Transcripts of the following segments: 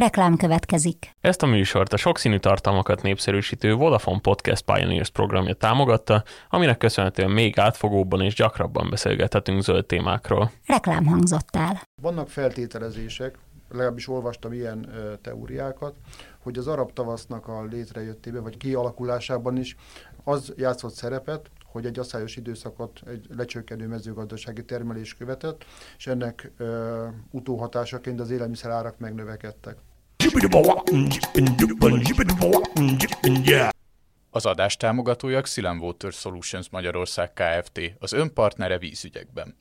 Reklám következik. Ezt a műsort a sokszínű tartalmakat népszerűsítő Vodafone Podcast Pioneers programja támogatta, aminek köszönhetően még átfogóbban és gyakrabban beszélgethetünk zöld témákról. Reklám hangzott el. Vannak feltételezések, legalábbis olvastam ilyen teóriákat, hogy az arab tavasznak a létrejöttében, vagy kialakulásában is az játszott szerepet, hogy egy asszályos időszakot egy lecsökkenő mezőgazdasági termelés követett, és ennek ö, utóhatásaként az élelmiszer árak megnövekedtek. Az adás támogatója a Xylem Water Solutions Magyarország Kft. az önpartnere vízügyekben.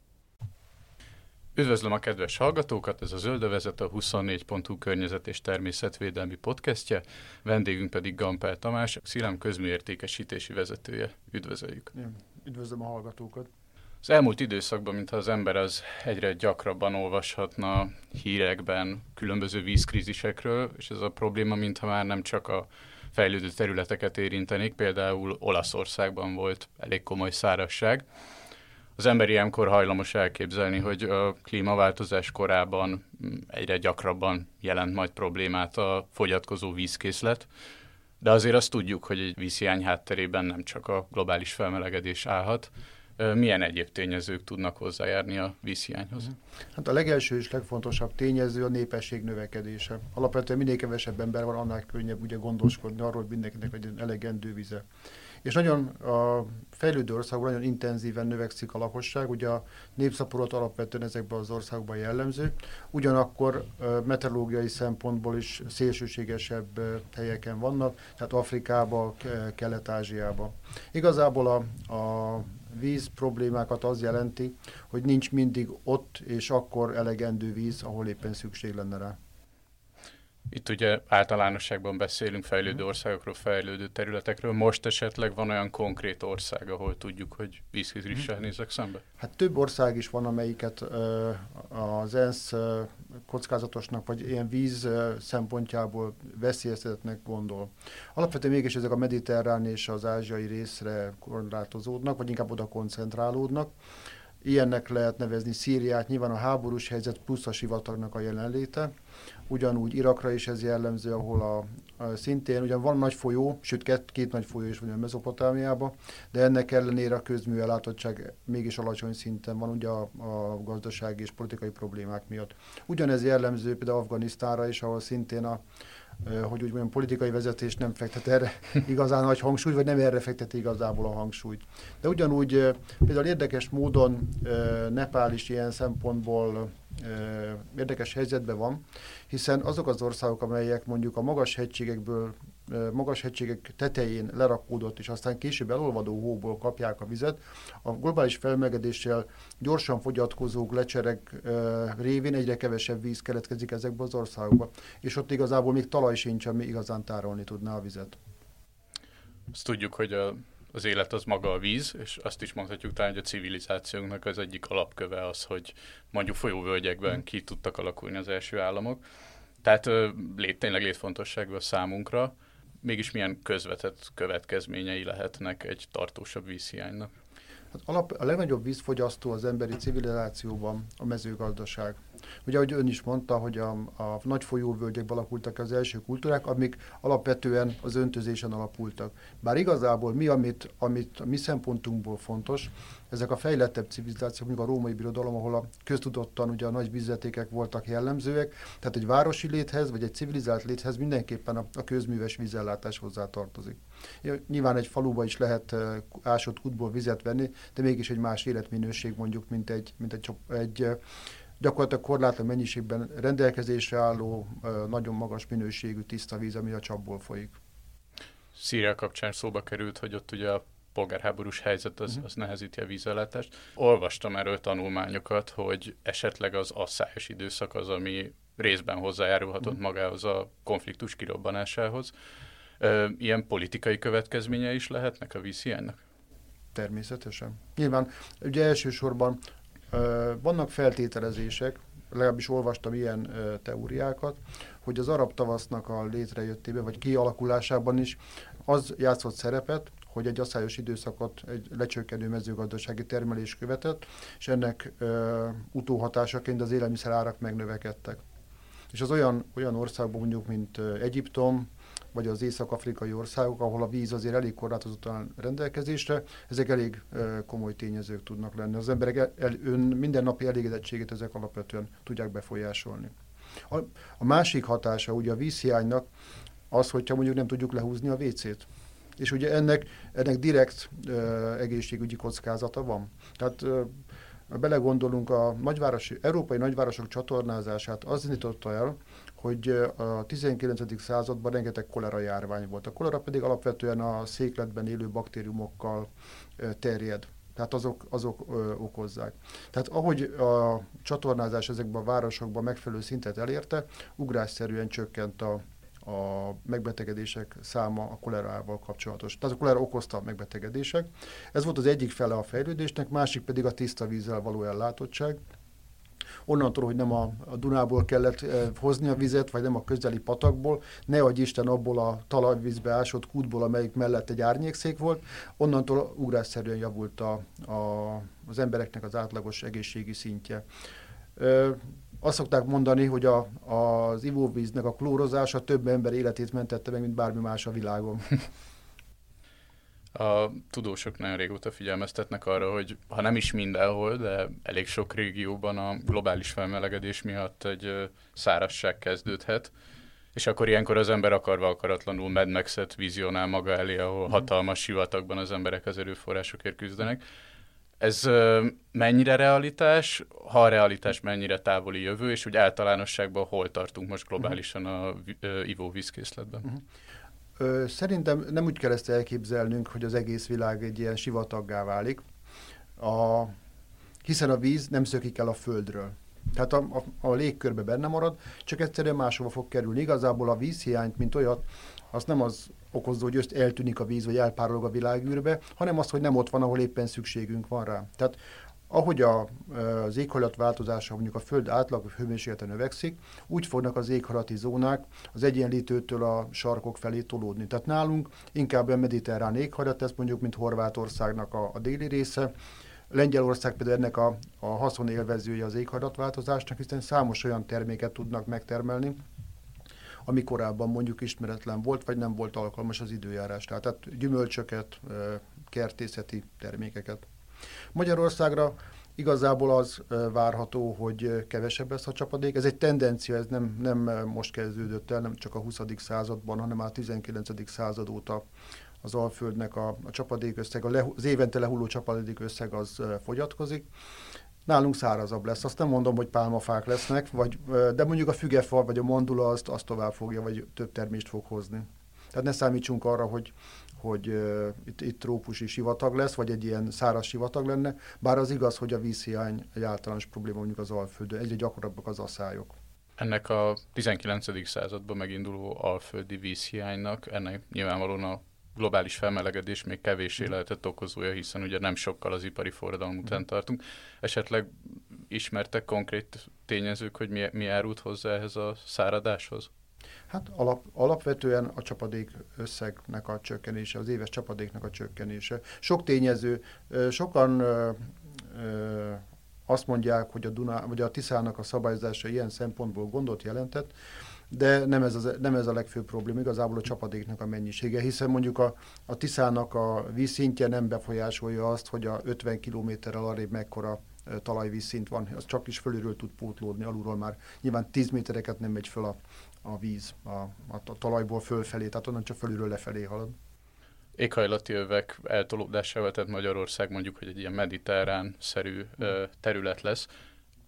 Üdvözlöm a kedves hallgatókat, ez a Zöldövezet a 24.hu környezet és természetvédelmi podcastje, vendégünk pedig Gampel Tamás, a Xylem közműértékesítési vezetője. Üdvözöljük! Igen, Üdvözlöm a hallgatókat! Az elmúlt időszakban, mintha az ember az egyre gyakrabban olvashatna hírekben különböző vízkrízisekről, és ez a probléma mintha már nem csak a fejlődő területeket érintenék, például Olaszországban volt elég komoly szárazság. Az ember ilyenkor hajlamos elképzelni, hogy a klímaváltozás korában egyre gyakrabban jelent majd problémát a fogyatkozó vízkészlet, de azért azt tudjuk, hogy egy vízhiány hátterében nem csak a globális felmelegedés állhat, milyen egyéb tényezők tudnak hozzájárni a vízhiányhoz? Hát a legelső és legfontosabb tényező a népesség növekedése. Alapvetően minél kevesebb ember van, annál könnyebb ugye gondoskodni arról, hogy mindenkinek legyen elegendő vize. És nagyon a fejlődő országban nagyon intenzíven növekszik a lakosság, ugye a népszaporat alapvetően ezekben az országban jellemző, ugyanakkor meteorológiai szempontból is szélsőségesebb helyeken vannak, tehát Afrikába, Kelet-Ázsiába. Igazából a, a víz problémákat az jelenti, hogy nincs mindig ott és akkor elegendő víz, ahol éppen szükség lenne rá. Itt ugye általánosságban beszélünk fejlődő Mhm. országokról, fejlődő területekről. Most esetleg van olyan konkrét ország, ahol tudjuk, hogy vízkrízissel Mhm. nézek szembe? Hát több ország is van, amelyiket az ENSZ kockázatosnak, vagy ilyen víz szempontjából veszélyeztetnek gondol. Alapvetően mégis ezek a mediterrán és az ázsiai részre korlátozódnak, vagy inkább oda koncentrálódnak. Ilyennek lehet nevezni Szíriát, nyilván a háborús helyzet plusz a sivatagnak a jelenléte. Ugyanúgy Irakra is ez jellemző, ahol a, a szintén ugyan van nagy folyó, sőt két, két nagy folyó is van a Mezopotámiában, de ennek ellenére a közműellátottság mégis alacsony szinten van ugye a, a gazdasági és politikai problémák miatt. Ugyanez jellemző például Afganisztánra is, ahol szintén a hogy úgy mondjam, politikai vezetés nem fektet erre igazán nagy hangsúlyt, vagy nem erre fekteti igazából a hangsúlyt. De ugyanúgy például érdekes módon Nepál is ilyen szempontból érdekes helyzetben van, hiszen azok az országok, amelyek mondjuk a magas hegységekből, magas hegységek tetején lerakódott, és aztán később elolvadó hóból kapják a vizet, a globális felmelegedéssel gyorsan fogyatkozó lecserek ö, révén egyre kevesebb víz keletkezik ezekbe az országokba, és ott igazából még talaj sincs, ami igazán tárolni tudná a vizet. Azt tudjuk, hogy a, az élet az maga a víz, és azt is mondhatjuk talán, hogy a civilizációnknak az egyik alapköve az, hogy mondjuk folyóvölgyekben ki tudtak alakulni az első államok. Tehát lét, tényleg létfontosságú a számunkra. Mégis milyen közvetett következményei lehetnek egy tartósabb vízhiánynak? Hát alap, a legnagyobb vízfogyasztó az emberi civilizációban a mezőgazdaság. Ugye, ahogy ön is mondta, hogy a, a nagy folyóvölgyekben alakultak az első kultúrák, amik alapvetően az öntözésen alapultak. Bár igazából mi, amit, amit a mi szempontunkból fontos, ezek a fejlettebb civilizációk, mint a római birodalom, ahol a köztudottan ugye a nagy vízvetékek voltak jellemzőek, tehát egy városi léthez, vagy egy civilizált léthez mindenképpen a, a közműves vízellátás hozzá tartozik. Nyilván egy faluba is lehet uh, ásott kútból vizet venni, de mégis egy más életminőség mondjuk, mint egy, mint egy, egy gyakorlatilag korlátlan mennyiségben rendelkezésre álló, nagyon magas minőségű tiszta víz, ami a csapból folyik. Szíria kapcsán szóba került, hogy ott ugye a polgárháborús helyzet az, az nehezíti a vízellátást. Olvastam erről tanulmányokat, hogy esetleg az asszályos időszak az, ami részben hozzájárulhatott magához a konfliktus kirobbanásához. Ilyen politikai következménye is lehetnek a vízhiánynak? Természetesen. Nyilván, ugye elsősorban vannak feltételezések, legalábbis olvastam ilyen teóriákat, hogy az arab tavasznak a létrejöttében, vagy kialakulásában is az játszott szerepet, hogy egy asszályos időszakot egy lecsökkenő mezőgazdasági termelés követett, és ennek ö, utóhatásaként az élelmiszer árak megnövekedtek. És az olyan, olyan országban mondjuk, mint Egyiptom, vagy az észak-afrikai országok, ahol a víz azért elég korlátozottan rendelkezésre, ezek elég komoly tényezők tudnak lenni. Az emberek el, ön mindennapi elégedettségét ezek alapvetően tudják befolyásolni. A, a másik hatása ugye a vízhiánynak az, hogyha mondjuk nem tudjuk lehúzni a WC-t. És ugye ennek, ennek direkt uh, egészségügyi kockázata van. Tehát uh, belegondolunk, a nagyvárosi, európai nagyvárosok csatornázását az indította el, hogy a 19. században rengeteg kolera járvány volt. A kolera pedig alapvetően a székletben élő baktériumokkal terjed. Tehát azok, azok ö, okozzák. Tehát ahogy a csatornázás ezekben a városokban megfelelő szintet elérte, ugrásszerűen csökkent a, a megbetegedések száma a kolerával kapcsolatos. Tehát a kolera okozta a megbetegedések. Ez volt az egyik fele a fejlődésnek, másik pedig a tiszta vízzel való ellátottság onnantól, hogy nem a, a Dunából kellett eh, hozni a vizet, vagy nem a közeli patakból, ne adj Isten abból a talajvízbe ásott kútból, amelyik mellett egy árnyékszék volt, onnantól ugrásszerűen javult a, a, az embereknek az átlagos egészségi szintje. Ö, azt szokták mondani, hogy a, az ivóvíznek a klórozása több ember életét mentette meg, mint bármi más a világon. A tudósok nagyon régóta figyelmeztetnek arra, hogy ha nem is mindenhol, de elég sok régióban a globális felmelegedés miatt egy szárazság kezdődhet, és akkor ilyenkor az ember akarva akaratlanul Mad Max-et vizionál maga elé, ahol mhm. hatalmas sivatagban az emberek az erőforrásokért küzdenek. Ez mennyire realitás, ha a realitás mennyire távoli jövő, és úgy általánosságban hol tartunk most globálisan a ivóvízkészletben? Uh-huh. Szerintem nem úgy kell ezt elképzelnünk, hogy az egész világ egy ilyen sivataggá válik, a, hiszen a víz nem szökik el a földről. Tehát a, a, a légkörbe benne marad, csak egyszerűen máshova fog kerülni. Igazából a vízhiányt, mint olyat, azt nem az okozza, hogy öst eltűnik a víz, vagy elpárolog a világűrbe, hanem az, hogy nem ott van, ahol éppen szükségünk van rá. Tehát ahogy a, az éghajlatváltozása, mondjuk a Föld átlag hőmérséklete növekszik, úgy fognak az éghajlati zónák az egyenlítőtől a sarkok felé tolódni. Tehát nálunk inkább a mediterrán éghajlat, ez mondjuk, mint Horvátországnak a, a déli része, Lengyelország például ennek a, a haszonélvezője az éghajlatváltozásnak, hiszen számos olyan terméket tudnak megtermelni, ami korábban mondjuk ismeretlen volt, vagy nem volt alkalmas az időjárásra. Tehát gyümölcsöket, kertészeti termékeket. Magyarországra igazából az várható, hogy kevesebb lesz a csapadék. Ez egy tendencia, ez nem, nem most kezdődött el, nem csak a 20. században, hanem már a 19. század óta az Alföldnek a, a csapadékösszeg, a lehu, az évente lehulló csapadékösszeg az fogyatkozik. Nálunk szárazabb lesz. Azt nem mondom, hogy pálmafák lesznek, vagy, de mondjuk a fügefal vagy a mandula azt, azt tovább fogja, vagy több termést fog hozni. Tehát ne számítsunk arra, hogy hogy uh, itt, itt trópusi sivatag lesz, vagy egy ilyen száraz sivatag lenne, bár az igaz, hogy a vízhiány egy általános probléma mondjuk az Alföldön, egyre gyakorabbak az aszályok. Ennek a 19. században meginduló alföldi vízhiánynak, ennek nyilvánvalóan a globális felmelegedés még kevéssé mm. lehetett okozója, hiszen ugye nem sokkal az ipari forradalom mm. után tartunk. Esetleg ismertek konkrét tényezők, hogy mi, mi árult hozzá ehhez a száradáshoz? Hát alap, alapvetően a csapadék összegnek a csökkenése, az éves csapadéknak a csökkenése. Sok tényező, sokan ö, ö, azt mondják, hogy a, Duna, vagy a Tiszának a szabályozása ilyen szempontból gondot jelentett, de nem ez, az, nem ez a legfőbb probléma, igazából a csapadéknak a mennyisége, hiszen mondjuk a, a Tiszának a vízszintje nem befolyásolja azt, hogy a 50 kilométerrel arrébb mekkora talajvízszint van, az csak is fölülről tud pótlódni, alulról már nyilván 10 métereket nem megy föl a, a víz a, a, talajból fölfelé, tehát onnan csak fölülről lefelé halad. Éghajlati övek eltolódásával, tehát Magyarország mondjuk, hogy egy ilyen mediterrán-szerű terület lesz.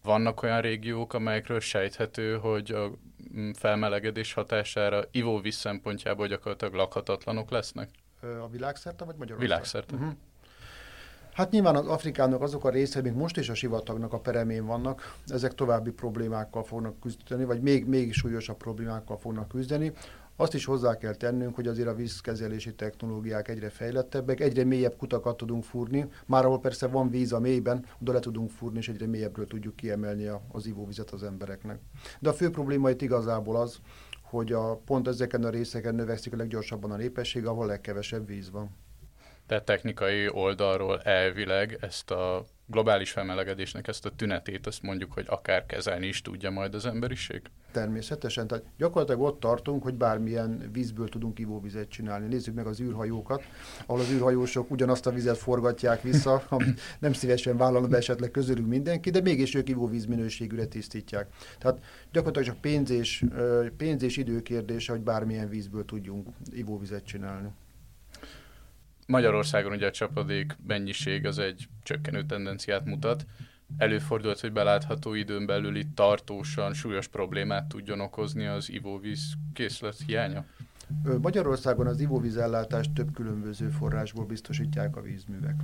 Vannak olyan régiók, amelyekről sejthető, hogy a felmelegedés hatására ivóvíz szempontjából gyakorlatilag lakhatatlanok lesznek? A világszerte vagy Magyarország? Világszerte. Uh-huh. Hát nyilván az Afrikának azok a része, mint most is a sivatagnak a peremén vannak, ezek további problémákkal fognak küzdeni, vagy még, még súlyosabb problémákkal fognak küzdeni. Azt is hozzá kell tennünk, hogy azért a vízkezelési technológiák egyre fejlettebbek, egyre mélyebb kutakat tudunk fúrni, már ahol persze van víz a mélyben, oda le tudunk fúrni, és egyre mélyebbről tudjuk kiemelni az ivóvizet az embereknek. De a fő probléma itt igazából az, hogy a, pont ezeken a részeken növekszik a leggyorsabban a népesség, ahol legkevesebb víz van. Tehát technikai oldalról elvileg ezt a globális felmelegedésnek ezt a tünetét, azt mondjuk, hogy akár kezelni is tudja majd az emberiség? Természetesen. Tehát gyakorlatilag ott tartunk, hogy bármilyen vízből tudunk ivóvizet csinálni. Nézzük meg az űrhajókat, ahol az űrhajósok ugyanazt a vizet forgatják vissza, nem szívesen vállalna be esetleg közülük mindenki, de mégis ők ivóvíz minőségűre tisztítják. Tehát gyakorlatilag csak pénz és, pénz és idő kérdése, hogy bármilyen vízből tudjunk ivóvizet csinálni. Magyarországon ugye a csapadék mennyiség az egy csökkenő tendenciát mutat. Előfordult, hogy belátható időn belül itt tartósan súlyos problémát tudjon okozni az ivóvíz készlet hiánya? Magyarországon az ivóvízellátást több különböző forrásból biztosítják a vízművek.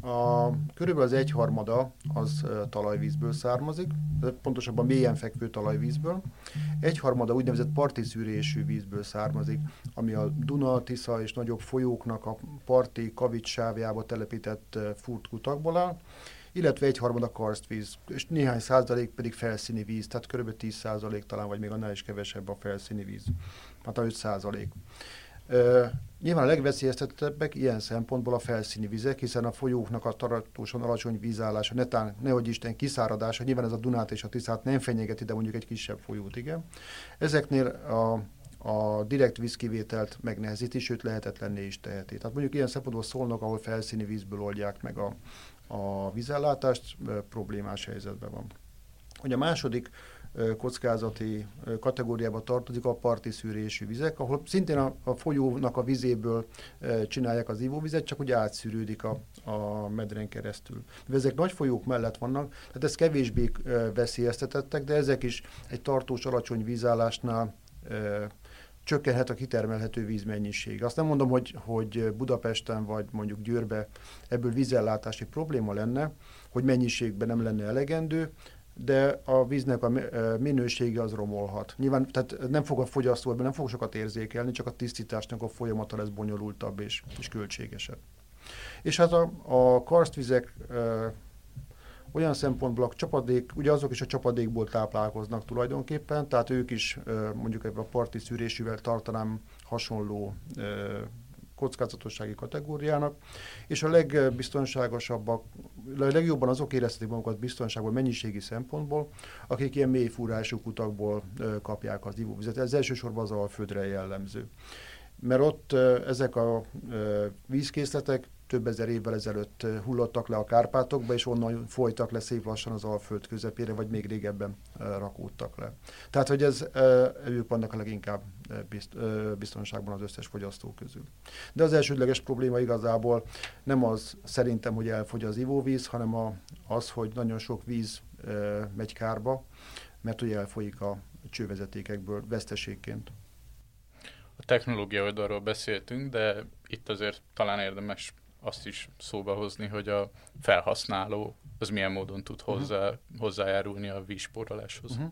A, körülbelül az egyharmada az talajvízből származik, pontosabban mélyen fekvő talajvízből. Egyharmada úgynevezett parti szűrésű vízből származik, ami a Duna, Tisza és nagyobb folyóknak a parti kavics sávjába telepített furtkutakból áll illetve egyharmad a karstvíz, és néhány százalék pedig felszíni víz, tehát kb. 10 százalék talán, vagy még annál is kevesebb a felszíni víz, hát a 5 százalék. Nyilván a legveszélyeztetettebbek ilyen szempontból a felszíni vizek, hiszen a folyóknak a tartósan alacsony vízállása, netán, nehogy Isten kiszáradása, nyilván ez a Dunát és a Tiszát nem fenyegeti, de mondjuk egy kisebb folyót, igen. Ezeknél a, a direkt vízkivételt megnehezíti, sőt lehetetlenné is teheti. Tehát mondjuk ilyen szempontból szólnak, ahol felszíni vízből oldják meg a, a vízellátást, problémás helyzetben van. Ugye a második kockázati kategóriába tartozik a parti szűrésű vizek, ahol szintén a, a folyónak a vizéből csinálják az ivóvizet, csak ugye átszűrődik a, a medren keresztül. Ezek nagy folyók mellett vannak, tehát ez kevésbé veszélyeztetettek, de ezek is egy tartós alacsony vízállásnál csökkenhet a kitermelhető vízmennyiség. Azt nem mondom, hogy, hogy Budapesten vagy mondjuk Győrbe ebből vízellátási probléma lenne, hogy mennyiségben nem lenne elegendő, de a víznek a minősége az romolhat. Nyilván tehát nem fog a fogyasztó, nem fog sokat érzékelni, csak a tisztításnak a folyamata lesz bonyolultabb és, és költségesebb. És hát a, a karstvizek olyan szempontból a csapadék, ugye azok is a csapadékból táplálkoznak tulajdonképpen, tehát ők is mondjuk ebben a parti szűrésűvel tartanám hasonló kockázatossági kategóriának, és a legbiztonságosabbak, a legjobban azok érezhetik magukat biztonságban mennyiségi szempontból, akik ilyen mély fúrású kutakból kapják az ivóvizet. Ez elsősorban az alföldre jellemző. Mert ott ezek a vízkészletek több ezer évvel ezelőtt hullottak le a Kárpátokba, és onnan folytak le szép lassan az Alföld közepére, vagy még régebben rakódtak le. Tehát, hogy ez, ők vannak a leginkább biztonságban az összes fogyasztó közül. De az elsődleges probléma igazából nem az szerintem, hogy elfogy az ivóvíz, hanem az, hogy nagyon sok víz megy kárba, mert ugye elfolyik a csővezetékekből veszteségként. A technológia oldalról beszéltünk, de itt azért talán érdemes azt is szóba hozni, hogy a felhasználó az milyen módon tud mhm. hozzá, uh-huh. hozzájárulni a vízspóroláshoz. Uh-huh.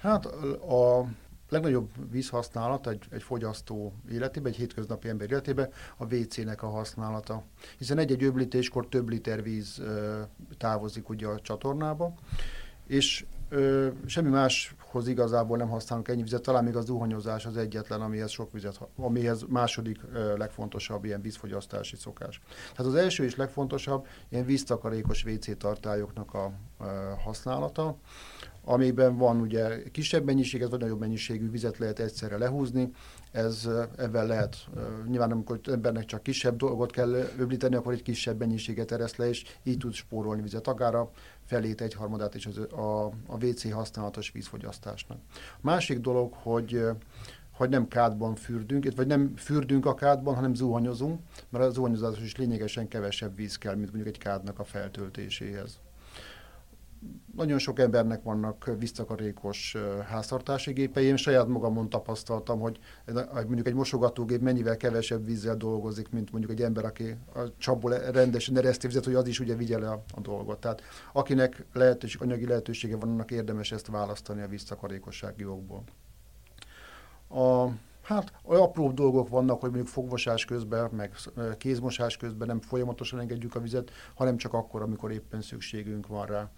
Hát a legnagyobb vízhasználat egy, egy fogyasztó életében, egy hétköznapi ember életében a WC-nek a használata. Hiszen egy-egy öblítéskor több liter víz ö, távozik ugye a csatornába, és ö, semmi máshoz igazából nem használunk ennyi vizet, talán még az zuhanyozás az egyetlen, amihez sok vizet, amihez második legfontosabb ilyen vízfogyasztási szokás. Tehát az első és legfontosabb ilyen víztakarékos WC tartályoknak a használata, amiben van ugye kisebb mennyiséget, vagy nagyobb mennyiségű vizet lehet egyszerre lehúzni, ez ebben lehet, nyilván amikor embernek csak kisebb dolgot kell öblíteni, akkor egy kisebb mennyiséget ereszt le, és így tud spórolni vizet, akár a felét, egy harmadát is az, a, a WC használatos vízfogyasztásnak. A másik dolog, hogy hogy nem kádban fürdünk, vagy nem fürdünk a kádban, hanem zuhanyozunk, mert a zuhanyozás is lényegesen kevesebb víz kell, mint mondjuk egy kádnak a feltöltéséhez nagyon sok embernek vannak visszakarékos háztartási gépei. Én saját magamon tapasztaltam, hogy mondjuk egy mosogatógép mennyivel kevesebb vízzel dolgozik, mint mondjuk egy ember, aki a csapból rendesen ereszti vizet, hogy az is ugye vigye le a, a dolgot. Tehát akinek lehetőség, anyagi lehetősége van, annak érdemes ezt választani a visszakarékossági okból. A Hát olyan apró dolgok vannak, hogy mondjuk fogmosás közben, meg kézmosás közben nem folyamatosan engedjük a vizet, hanem csak akkor, amikor éppen szükségünk van rá.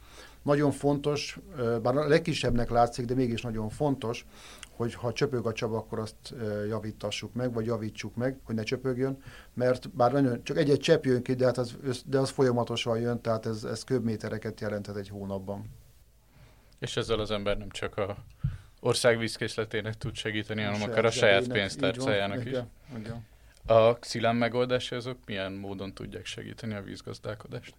Nagyon fontos, bár a legkisebbnek látszik, de mégis nagyon fontos, hogy ha csöpög a csap, akkor azt javítassuk meg, vagy javítsuk meg, hogy ne csöpögjön, mert bár nagyon, csak egy-egy csepp jön ki, de, hát az, de az folyamatosan jön, tehát ez, ez köbmétereket jelenthet egy hónapban. És ezzel az ember nem csak a ország vízkészletének tud segíteni, hanem akár a saját pénztárcájának is. Igen. A xilán megoldása azok milyen módon tudják segíteni a vízgazdálkodást?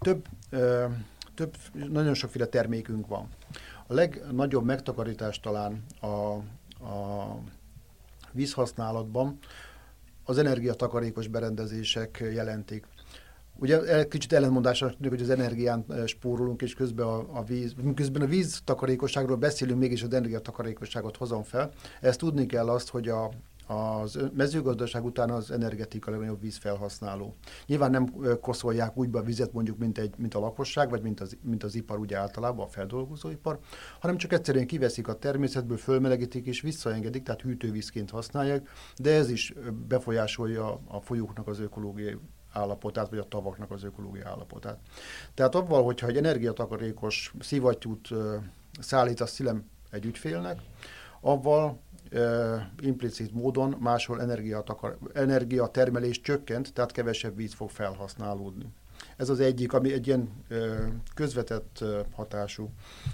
Több, ö, több, nagyon sokféle termékünk van. A legnagyobb megtakarítás talán a, a vízhasználatban az energiatakarékos berendezések jelentik. Ugye kicsit ellentmondásra tűnik, hogy az energián spórolunk, és közben a, a víz, közben a víz takarékosságról beszélünk, mégis az energiatakarékosságot hozom fel. Ezt tudni kell azt, hogy a, az mezőgazdaság után az energetika legnagyobb vízfelhasználó. Nyilván nem koszolják úgy be a vizet mondjuk, mint, egy, mint a lakosság, vagy mint az, mint az ipar ugye általában, a feldolgozóipar, hanem csak egyszerűen kiveszik a természetből, fölmelegítik és visszaengedik, tehát hűtővízként használják, de ez is befolyásolja a folyóknak az ökológiai állapotát, vagy a tavaknak az ökológiai állapotát. Tehát abban, hogyha egy energiatakarékos szivattyút szállít a szilem egy ügyfélnek, avval e, implicit módon máshol energiatakar, energiatermelés csökkent, tehát kevesebb víz fog felhasználódni. Ez az egyik, ami egy ilyen e, közvetett e, hatású,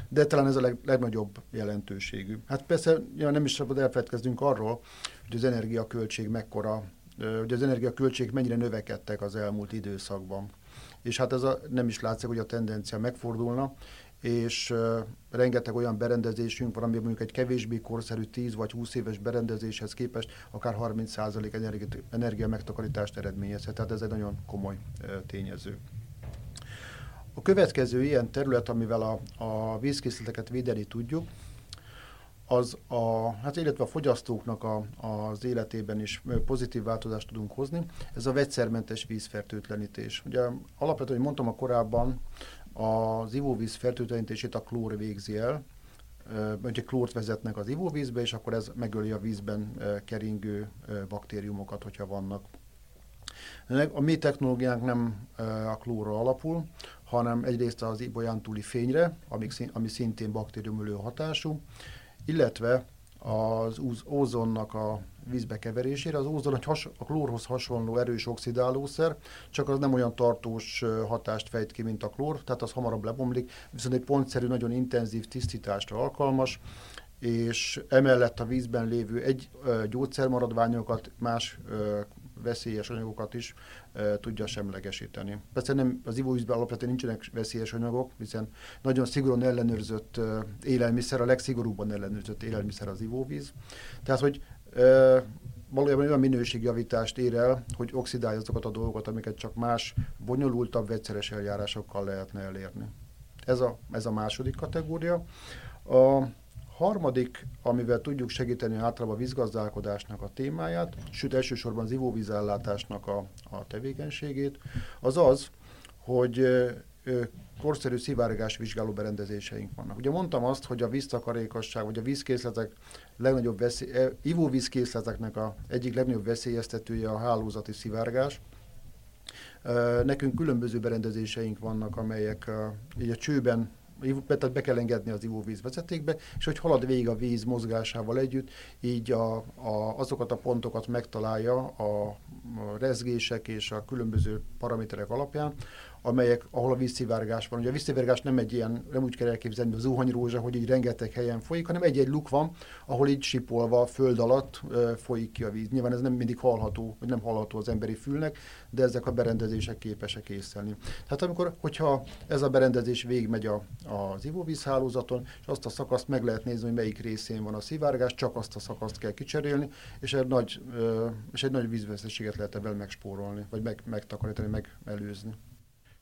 de talán ez a leg, legnagyobb jelentőségű. Hát persze ja, nem is szabad elfelejtkeznünk arról, hogy az energiaköltség mekkora hogy az energiaköltség mennyire növekedtek az elmúlt időszakban. És hát ez a, nem is látszik, hogy a tendencia megfordulna, és rengeteg olyan berendezésünk van, ami mondjuk egy kevésbé korszerű 10 vagy 20 éves berendezéshez képest akár 30% energia, energia megtakarítást eredményezhet. Tehát ez egy nagyon komoly tényező. A következő ilyen terület, amivel a, a vízkészleteket védeni tudjuk, az a, hát illetve a fogyasztóknak a, az életében is pozitív változást tudunk hozni. Ez a vegyszermentes vízfertőtlenítés. Ugye alapvetően, hogy mondtam a korábban, az ivóvíz fertőtlenítését a klór végzi el, hogy klórt vezetnek az ivóvízbe, és akkor ez megöli a vízben keringő baktériumokat, hogyha vannak. A mi technológiánk nem a klórra alapul, hanem egyrészt az ibolyán túli fényre, ami szintén baktériumölő hatású, illetve az ózonnak a vízbe keverésére. Az ózon egy has, a klórhoz hasonló erős oxidálószer, csak az nem olyan tartós hatást fejt ki, mint a klór, tehát az hamarabb lebomlik, viszont egy pontszerű, nagyon intenzív tisztításra alkalmas, és emellett a vízben lévő egy gyógyszermaradványokat, más veszélyes anyagokat is e, tudja semlegesíteni. Persze nem, az ivóvízben alapvetően nincsenek veszélyes anyagok, hiszen nagyon szigorúan ellenőrzött e, élelmiszer, a legszigorúbban ellenőrzött élelmiszer az ivóvíz. Tehát, hogy e, valójában olyan minőségjavítást ér el, hogy oxidálja azokat a dolgokat, amiket csak más, bonyolultabb, vegyszeres eljárásokkal lehetne elérni. Ez a, ez a második kategória. A harmadik, amivel tudjuk segíteni általában a vízgazdálkodásnak a témáját, sőt elsősorban az ivóvízellátásnak a, a tevékenységét, az az, hogy ö, korszerű szivárgás vizsgáló berendezéseink vannak. Ugye mondtam azt, hogy a víztakarékosság, vagy a vízkészletek legnagyobb veszély, ivóvízkészleteknek a egyik legnagyobb veszélyeztetője a hálózati szivárgás. Nekünk különböző berendezéseink vannak, amelyek így a csőben tehát be kell engedni az ivóvíz vezetékbe, és hogy halad végig a víz mozgásával együtt, így a, a, azokat a pontokat megtalálja a rezgések és a különböző paraméterek alapján, amelyek, ahol a vízszivárgás van. Ugye a vízszivárgás nem egy ilyen, nem úgy kell elképzelni, a zuhanyrózsa, hogy így rengeteg helyen folyik, hanem egy-egy luk van, ahol így sipolva föld alatt e, folyik ki a víz. Nyilván ez nem mindig hallható, vagy nem hallható az emberi fülnek, de ezek a berendezések képesek észlelni. Tehát amikor, hogyha ez a berendezés végigmegy a, az ivóvízhálózaton, és azt a szakaszt meg lehet nézni, hogy melyik részén van a szivárgás, csak azt a szakaszt kell kicserélni, és egy nagy, e, és egy nagy vízveszteséget lehet ebben megspórolni, vagy meg, megtakarítani, megelőzni.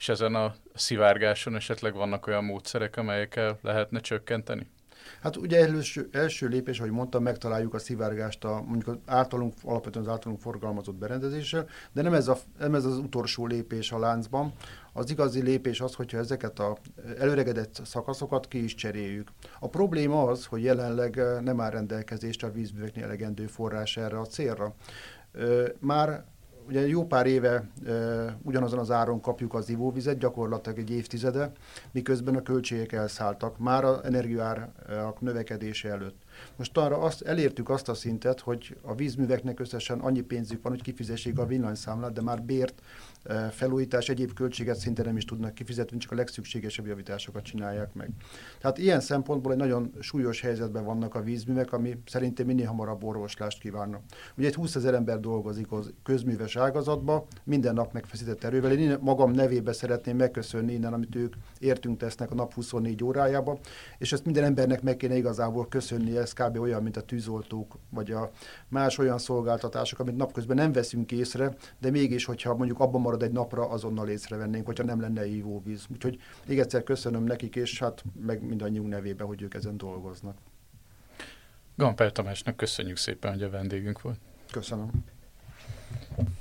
És ezen a szivárgáson esetleg vannak olyan módszerek, amelyekkel lehetne csökkenteni? Hát ugye első, első lépés, ahogy mondtam, megtaláljuk a szivárgást a, mondjuk az általunk, alapvetően az általunk forgalmazott berendezéssel, de nem ez, a, nem ez az utolsó lépés a láncban. Az igazi lépés az, hogyha ezeket a előregedett szakaszokat ki is cseréljük. A probléma az, hogy jelenleg nem áll rendelkezésre a vízműveknél elegendő forrás erre a célra. Már ugye jó pár éve e, ugyanazon az áron kapjuk az ivóvizet, gyakorlatilag egy évtizede, miközben a költségek elszálltak, már az energiárak növekedése előtt. Most arra azt, elértük azt a szintet, hogy a vízműveknek összesen annyi pénzük van, hogy kifizessék a villanyszámlát, de már bért, felújítás, egyéb költséget szinte nem is tudnak kifizetni, csak a legszükségesebb javításokat csinálják meg. Tehát ilyen szempontból egy nagyon súlyos helyzetben vannak a vízművek, ami szerintem minél hamarabb orvoslást kívánna. Ugye egy 20 ezer ember dolgozik az közműves ágazatba, minden nap megfeszített erővel. Én magam nevébe szeretném megköszönni innen, amit ők értünk tesznek a nap 24 órájába, és ezt minden embernek meg kéne igazából köszönni, ez kb. olyan, mint a tűzoltók, vagy a más olyan szolgáltatások, amit napközben nem veszünk észre, de mégis, hogyha mondjuk abban marad egy napra, azonnal észrevennénk, hogyha nem lenne ivóvíz. Úgyhogy még egyszer köszönöm nekik, és hát meg mindannyiunk nevében, hogy ők ezen dolgoznak. Gamper Tamásnak köszönjük szépen, hogy a vendégünk volt. Köszönöm.